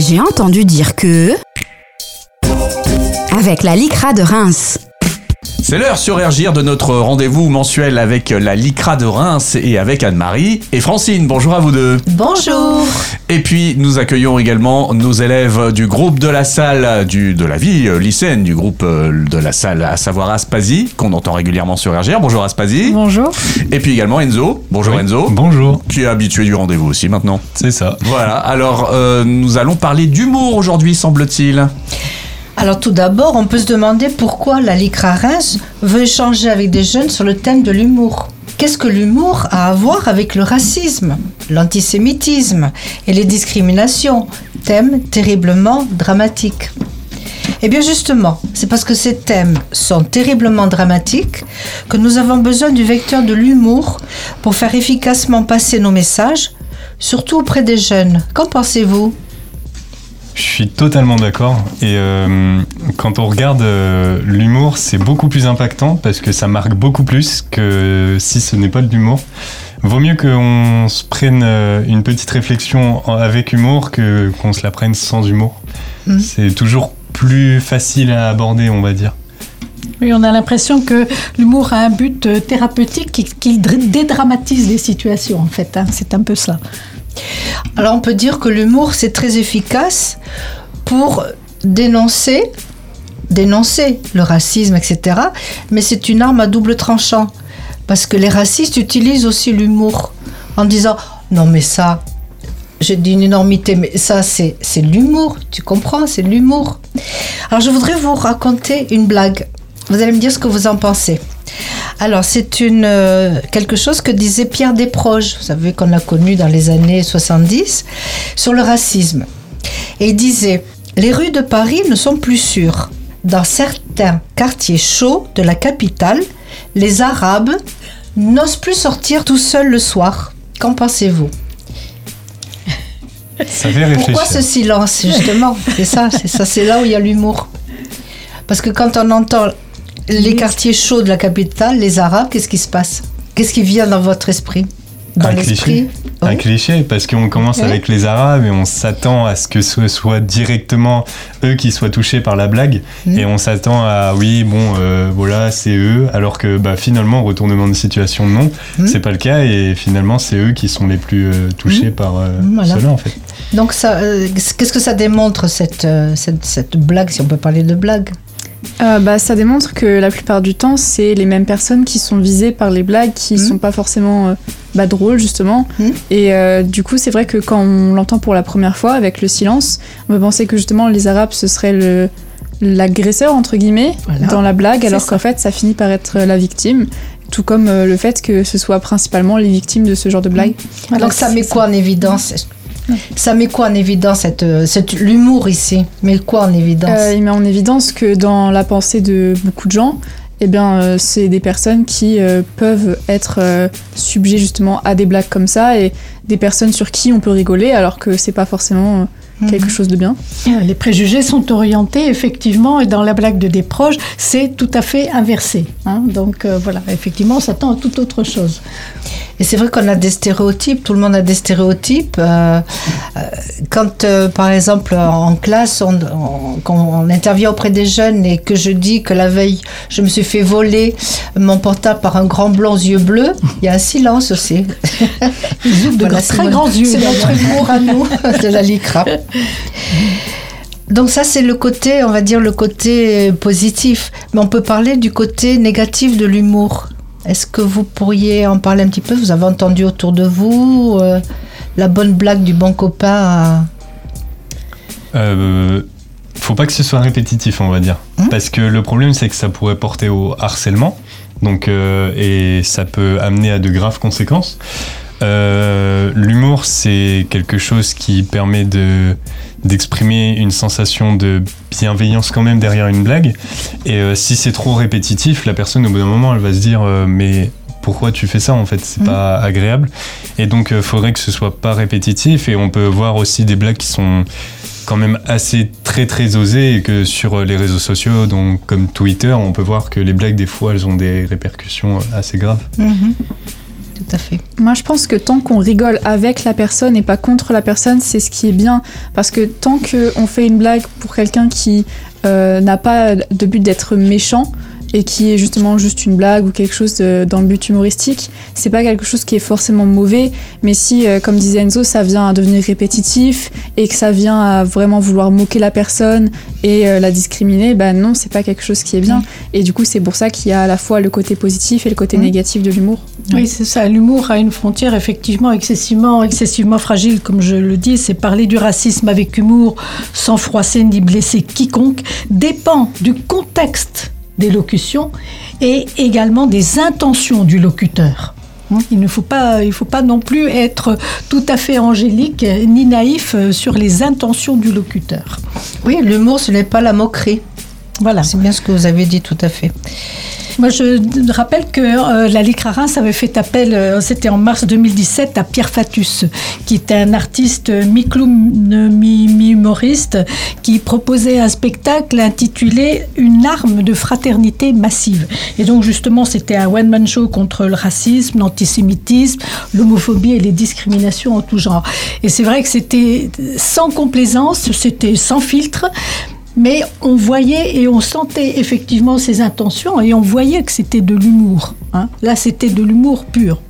J'ai entendu dire que... Avec la LICRA de Reims. C'est l'heure sur Ergir de notre rendez-vous mensuel avec la LICRA de Reims et avec Anne-Marie et Francine. Bonjour à vous deux. Bonjour. Et puis nous accueillons également nos élèves du groupe de la salle du, de la vie euh, lycéenne du groupe euh, de la salle, à savoir Aspasie, qu'on entend régulièrement sur Ergir. Bonjour Aspasie. Bonjour. Et puis également Enzo. Bonjour Oui. Enzo. Bonjour. Qui est habitué du rendez-vous aussi maintenant. C'est ça. Voilà, alors euh, nous allons parler d'humour aujourd'hui, semble-t-il. Alors tout d'abord, on peut se demander pourquoi la LICRA Reims veut échanger avec des jeunes sur le thème de l'humour. Qu'est-ce que l'humour a à voir avec le racisme, l'antisémitisme et les discriminations? Thème terriblement dramatique. Eh bien justement, c'est parce que ces thèmes sont terriblement dramatiques que nous avons besoin du vecteur de l'humour pour faire efficacement passer nos messages, surtout auprès des jeunes. Qu'en pensez-vous? Je suis totalement d'accord. Et euh, quand on regarde euh, l'humour, c'est beaucoup plus impactant parce que ça marque beaucoup plus que si ce n'est pas de l'humour. Vaut mieux qu'on se prenne euh, une petite réflexion avec humour que qu'on se la prenne sans humour. Mhm. C'est toujours plus facile à aborder, on va dire. Oui, on a l'impression que l'humour a un but thérapeutique qui, qui dr- dédramatise les situations, en fait. hein. C'est un peu ça. Alors on peut dire que l'humour c'est très efficace pour dénoncer, dénoncer le racisme, etc. Mais c'est une arme à double tranchant parce que les racistes utilisent aussi l'humour en disant non mais ça, j'ai dit une énormité, mais ça c'est c'est l'humour, tu comprends, c'est l'humour. Alors je voudrais vous raconter une blague. Vous allez me dire ce que vous en pensez. Alors, c'est une euh, quelque chose que disait Pierre Desproges, vous savez qu'on l'a connu dans les années 70, sur le racisme. Et il disait Les rues de Paris ne sont plus sûres. Dans certains quartiers chauds de la capitale, les Arabes n'osent plus sortir tout seuls le soir. Qu'en pensez-vous? Ça fait réfléchir. Pourquoi ce silence, justement? C'est ça, c'est ça, c'est là où il y a l'humour. Parce que quand on entend les quartiers chauds de la capitale, les Arabes, qu'est-ce qui se passe? Qu'est-ce qui vient dans votre esprit? Dans Un l'esprit? cliché. Un Oui. cliché, parce qu'on commence avec les Arabes et on s'attend à ce que ce soit directement eux qui soient touchés par la blague. Mhm. Et on s'attend à, oui, bon, euh, voilà, c'est eux. Alors que bah, finalement, retournement de situation, non, Mhm. c'est pas le cas. Et finalement, c'est eux qui sont les plus euh, touchés par euh, Voilà. cela, en fait. Donc, ça, qu'est-ce que ça démontre, cette, cette, cette blague, si on peut parler de blague? Euh, bah, ça démontre que la plupart du temps, c'est les mêmes personnes qui sont visées par les blagues qui Mhm. sont pas forcément euh, bah, drôles, justement. Mhm. Et euh, du coup, c'est vrai que quand on l'entend pour la première fois avec le silence, on peut penser que justement les Arabes, ce serait le l'agresseur entre guillemets Voilà. dans la blague alors qu'en fait ça finit par être la victime tout comme le fait que ce soit principalement les victimes de ce genre de blague Voilà, Donc, ça met quoi en évidence? Ça met quoi en évidence, cette, euh, cette, l'humour ici? Met quoi en évidence? Euh, il met en évidence que dans la pensée de beaucoup de gens, eh bien, euh, c'est des personnes qui euh, peuvent être euh, subjets justement à des blagues comme ça et des personnes sur qui on peut rigoler alors que c'est pas forcément euh, quelque Mhm. chose de bien. Les préjugés sont orientés, effectivement, et dans la blague de Desproges, c'est tout à fait inversé. hein. Donc euh, voilà, effectivement, on s'attend à toute autre chose. Et c'est vrai qu'on a des stéréotypes, tout le monde a des stéréotypes. Euh, euh, quand, euh, par exemple, en classe, on, on- quand on intervient auprès des jeunes et que je dis que la veille, je me suis fait voler mon portable par un grand blond aux yeux bleus, il y a un silence aussi. Ils ouvrent de Voilà, grands- c'est très grands yeux. C'est notre humour à nous, de la LICRA. Donc ça, c'est le côté, on va dire, le côté positif. Mais on peut parler du côté négatif de l'humour. Est-ce que vous pourriez en parler un petit peu? Vous avez entendu autour de vous euh, la bonne blague du bon copain Euh, faut pas que ce soit répétitif, on va dire. Hein? Parce que le problème, c'est que ça pourrait porter au harcèlement. Donc, euh, et ça peut amener à de graves conséquences. Euh, L'humour, c'est quelque chose qui permet de d'exprimer une sensation de bienveillance quand même derrière une blague. Et euh, si c'est trop répétitif, la personne au bout d'un moment, elle va se dire euh, mais pourquoi tu fais ça en fait? C'est Mhm. pas agréable. Et donc, il faudrait que ce soit pas répétitif. Et on peut voir aussi des blagues qui sont quand même assez très très osées et que sur les réseaux sociaux, donc comme Twitter, on peut voir que les blagues des fois elles ont des répercussions assez graves. Moi, je pense que tant qu'on rigole avec la personne et pas contre la personne, c'est ce qui est bien. Parce que tant qu'on fait une blague pour quelqu'un qui euh, n'a pas de but d'être méchant, et qui est justement juste une blague ou quelque chose de- dans le but humoristique, c'est pas quelque chose qui est forcément mauvais, mais si, euh, comme disait Enzo, ça vient à devenir répétitif et que ça vient à vraiment vouloir moquer la personne et euh, la discriminer, ben non, c'est pas quelque chose qui est bien. Et du coup, c'est pour ça qu'il y a à la fois le côté positif et le côté négatif de l'humour. Oui, c'est ça. L'humour a une frontière effectivement excessivement, excessivement fragile, comme je le dis. C'est parler du racisme avec humour, sans froisser ni blesser quiconque, dépend du contexte des locutions et également des intentions du locuteur. Hein, Il ne faut pas, il faut pas non plus être tout à fait angélique ni naïf euh, sur les intentions du locuteur. Oui, l'humour, ce n'est pas la moquerie. Voilà. C'est bien ce que vous avez dit tout à fait. Moi, je rappelle que euh, la Ligue Reims avait fait appel, euh, c'était en mars 2017, à Pierre Fatus, qui était un artiste mi-humoriste, qui proposait un spectacle intitulé Une arme de fraternité massive. Et donc, justement, c'était un one-man show contre le racisme, l'antisémitisme, l'homophobie et les discriminations en tout genre. Et c'est vrai que c'était sans complaisance, c'était sans filtre. Mais on voyait et on sentait effectivement ses intentions et on voyait que c'était de l'humour. hein. Là, c'était de l'humour pur.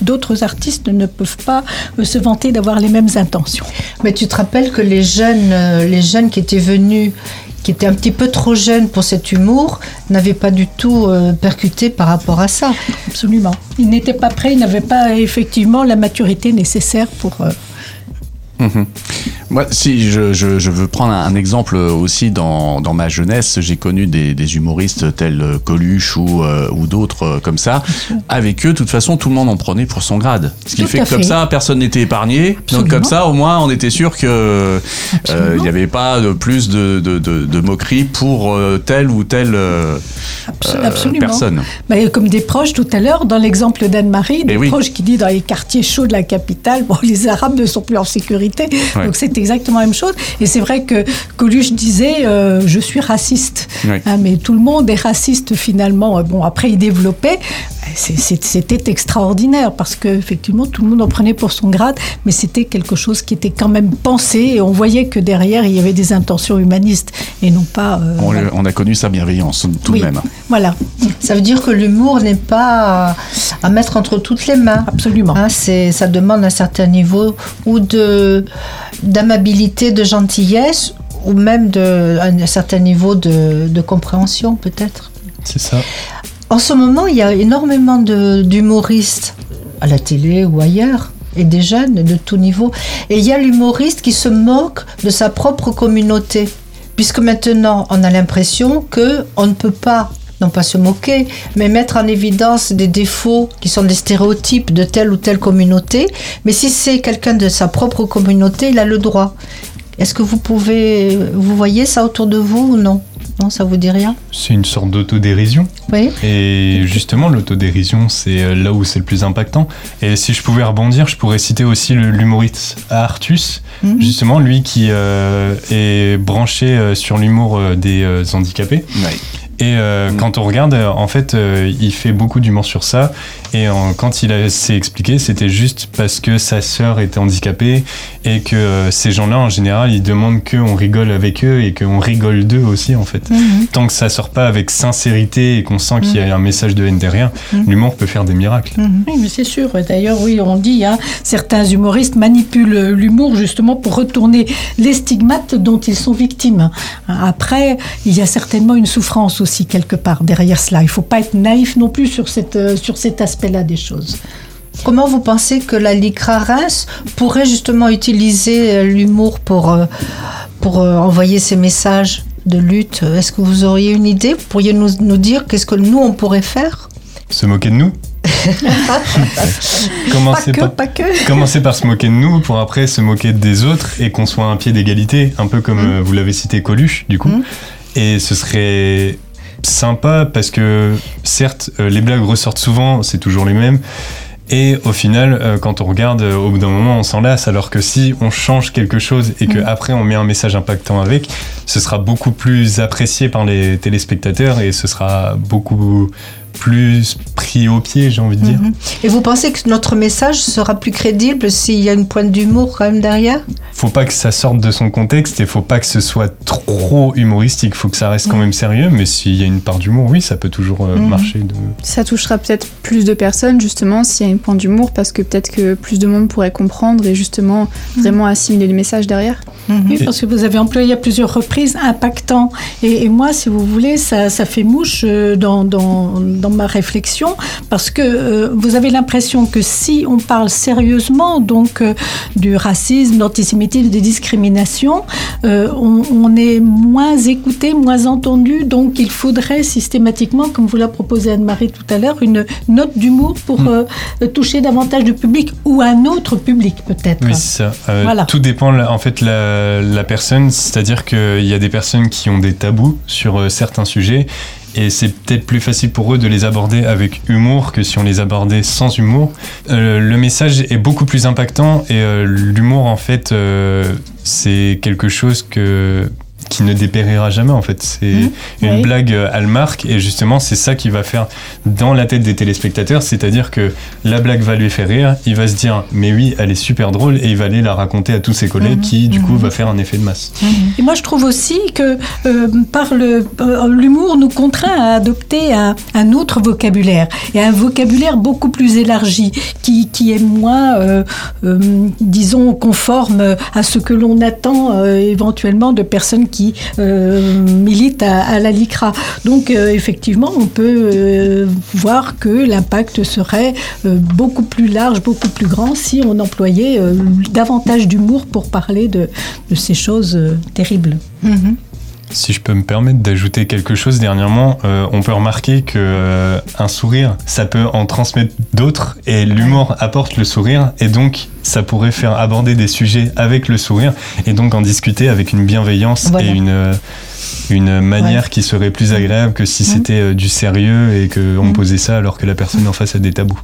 D'autres artistes ne peuvent pas euh, se vanter d'avoir les mêmes intentions. Mais tu te rappelles que les jeunes, euh, les jeunes qui étaient venus, qui étaient un petit peu trop jeunes pour cet humour, n'avaient pas du tout euh, percuté par rapport à ça. Absolument. Ils n'étaient pas prêts, ils n'avaient pas effectivement la maturité nécessaire pour. euh, Mhm. Moi, si je, je- je veux prendre un, un exemple aussi dans, dans ma jeunesse, j'ai connu des, des humoristes tels euh, Coluche ou, euh, ou d'autres euh, comme ça. Avec eux, de toute façon, tout le monde en prenait pour son grade. Ce qui Tout fait que comme ça, personne n'était épargné. Donc comme ça, au moins, on était sûr que euh, Absolument. il n'y avait pas de plus de, de, de, de moqueries pour telle ou telle absolument. personne. Bah, comme des proches tout à l'heure, dans l'exemple d'Anne-Marie, des Eh oui. proches qui dit dans les quartiers chauds de la capitale, bon, les Arabes ne sont plus en sécurité. Ouais. Donc c'est exactement la même chose. Et c'est vrai que Coluche disait euh, Je suis raciste. Oui. Hein, mais tout le monde est raciste finalement. Euh, Bon, après, il développait. C'est- C'était extraordinaire parce que effectivement tout le monde en prenait pour son grade, mais c'était quelque chose qui était quand même pensé et on voyait que derrière il y avait des intentions humanistes et non pas. euh, On, voilà. le- on a connu sa bienveillance tout Oui. de même. Voilà, Ça veut dire que l'humour n'est pas à, à mettre entre toutes les mains. absolument. Hein, c'est, ça demande un certain niveau ou de d'amabilité, de gentillesse, ou même de, un certain niveau de, de compréhension peut-être. C'est ça. En ce moment, il y a énormément d'humoristes à la télé ou ailleurs, et des jeunes de tout niveau. Et il y a l'humoriste qui se moque de sa propre communauté, puisque maintenant, on a l'impression que on ne peut pas non pas se moquer, mais mettre en évidence des défauts qui sont des stéréotypes de telle ou telle communauté. Mais si c'est quelqu'un de sa propre communauté, il a le droit. Est-ce que vous pouvez, vous voyez ça autour de vous ou non? Non, ça vous dit rien? C'est une sorte d'autodérision. Oui. Et justement, l'autodérision, c'est euh, là où c'est le plus impactant. Et si je pouvais rebondir, je pourrais citer aussi l'humoriste Artus, Mhm. justement, lui qui euh, est branché euh, sur l'humour des euh, handicapés. Ouais. Et euh, quand on regarde, en fait, euh, il fait beaucoup d'humour sur ça. Et en- quand il s'est expliqué, c'était juste parce que sa sœur était handicapée et que euh, ces gens-là, en général, ils demandent qu'on rigole avec eux et qu'on rigole d'eux aussi, en fait. Tant que ça sort pas avec sincérité et qu'on sent qu'il y a un message de haine derrière, Mhm. l'humour peut faire des miracles. Oui, mais c'est sûr. D'ailleurs, oui, on dit, hein, certains humoristes manipulent l'humour justement pour retourner les stigmates dont ils sont victimes. Après, il y a certainement une souffrance aussi quelque part derrière cela. Il ne faut pas être naïf non plus sur, cette, euh, sur cet aspect-là des choses. Comment vous pensez que la LICRA Reims pourrait justement utiliser euh, l'humour pour, euh, pour euh, envoyer ces messages de lutte? Est-ce que vous auriez une idée? Vous pourriez nous, nous dire qu'est-ce que nous, on pourrait faire? Se moquer de nous? Pas Commencez que, par, pas que. commencer par se moquer de nous pour après se moquer des autres et qu'on soit à un pied d'égalité, un peu comme euh, vous l'avez cité Coluche, du coup. Mhm. Et ce serait sympa parce que certes, euh, les blagues ressortent souvent, c'est toujours les mêmes. Et au final, euh, quand on regarde, euh, au bout d'un moment, on s'en lasse. Alors que si on change quelque chose et que après on met un message impactant avec, ce sera beaucoup plus apprécié par les téléspectateurs et ce sera beaucoup plus pris au pied, j'ai envie de dire. Mhm. Et vous pensez que notre message sera plus crédible s'il y a une pointe d'humour quand même derrière? Faut pas que ça sorte de son contexte et faut pas que ce soit trop humoristique. Faut que ça reste quand même sérieux, mais s'il y a une part d'humour, oui, ça peut toujours euh, Mhm. marcher. de- Ça touchera peut-être plus de personnes justement s'il y a une pointe d'humour parce que peut-être que plus de monde pourrait comprendre et justement vraiment assimiler le message derrière. Oui, parce que vous avez employé à plusieurs reprises impactant. Et, et moi, si vous voulez, ça, ça fait mouche euh, dans, dans, dans ma réflexion, parce que euh, vous avez l'impression que si on parle sérieusement donc euh, du racisme, de l'antisémitisme, des discriminations, euh, on, on est moins écouté, moins entendu. Donc il faudrait systématiquement, comme vous l'a proposé Anne-Marie tout à l'heure, une note d'humour pour euh, toucher davantage de public ou un autre public peut-être. Oui, c'est ça. Voilà. Tout dépend, en fait, la, la personne. C'est-à-dire qu'il y a des personnes qui ont des tabous sur certains sujets. Et c'est peut-être plus facile pour eux de les aborder avec humour que si on les abordait sans humour. Euh, le message est beaucoup plus impactant et euh, l'humour, en fait, euh, c'est quelque chose que qui ne dépérira jamais en fait. C'est Mhm. une Oui. blague euh, elle marque et justement c'est ça qui va faire dans la tête des téléspectateurs, c'est-à-dire que la blague va lui faire rire, il va se dire mais oui elle est super drôle et il va aller la raconter à tous ses collègues Mhm. qui du coup va faire un effet de masse. Et moi, je trouve aussi que euh, par le euh, l'humour nous contraint à adopter un, un autre vocabulaire et un vocabulaire beaucoup plus élargi, qui, qui est moins, euh, euh, disons, conforme à ce que l'on attend euh, éventuellement de personnes qui euh, militent à, la LICRA. Donc, euh, effectivement, on peut euh, voir que l'impact serait beaucoup plus large, beaucoup plus grand si on employait davantage d'humour pour parler de, ces choses terribles. Mhm. Si je peux me permettre d'ajouter quelque chose dernièrement, euh, on peut remarquer que euh, un sourire, ça peut en transmettre d'autres et l'humour apporte le sourire et donc ça pourrait faire aborder des sujets avec le sourire et donc en discuter avec une bienveillance Voilà. et une euh, une manière qui serait plus agréable que si c'était euh, du sérieux et que on posait ça alors que la personne en face a des tabous.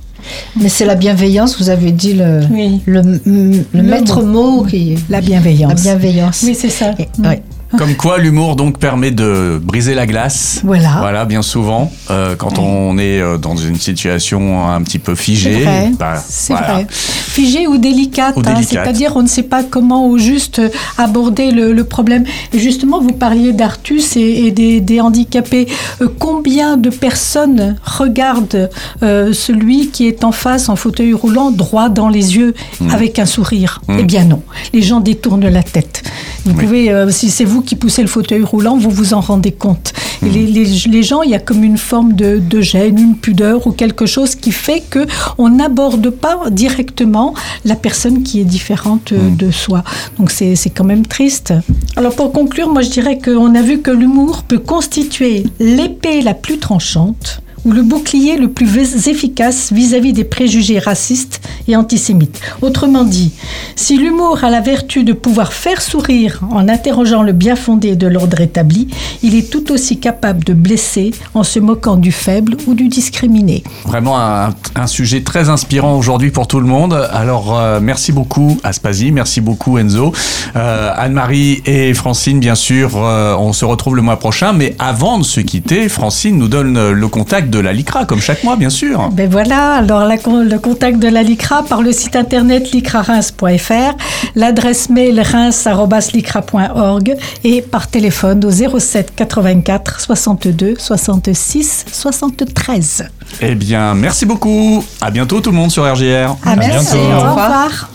Mais c'est la bienveillance, vous avez dit le, Oui. le, le Le maître mot, qui La bienveillance. la bienveillance. Oui, c'est ça. Et- Mm. ouais. Comme quoi, l'humour donc permet de briser la glace. Voilà. Voilà, bien souvent, euh, quand on est euh, dans une situation un petit peu figée. C'est vrai. bah, C'est voilà. vrai. Figée ou délicate, hein, délicate. c'est-à-dire on ne sait pas comment au juste aborder le, le problème. Et justement, vous parliez d'Artus et, et des, des handicapés. Euh, combien de personnes regardent euh, celui qui est en face en fauteuil roulant droit dans les yeux Mm. avec un sourire? Mm. Eh bien non, les gens détournent la tête. Vous Oui. pouvez, si c'est vous qui poussez le fauteuil roulant, vous vous en rendez compte. Et les, les- les gens, il y a comme une forme de, de gêne, une pudeur ou quelque chose qui fait que on n'aborde pas directement la personne qui est différente euh, Mm. de soi. Donc c'est quand même triste. Alors pour conclure, moi je dirais qu'on a vu que l'humour peut constituer l'épée la plus tranchante ou le bouclier le plus efficace vis-à-vis des préjugés racistes et antisémites. Autrement dit, si l'humour a la vertu de pouvoir faire sourire en interrogeant le bien fondé de l'ordre établi, il est tout aussi capable de blesser en se moquant du faible ou du discriminé. Vraiment un, sujet très inspirant aujourd'hui pour tout le monde. Alors, euh, merci beaucoup Aspasie, merci beaucoup Enzo. Euh, Anne-Marie et Francine, bien sûr, euh, on se retrouve le mois prochain. Mais avant de se quitter, Francine nous donne le contact de la LICRA, comme chaque mois, bien sûr. Ben voilà, alors la le contact de la LICRA par le site internet licrareims.fr, l'adresse mail reims.licra.org et par téléphone au 07 84 62 66 73. Eh bien, merci beaucoup. À bientôt tout le monde sur RGR. À bientôt. Au revoir.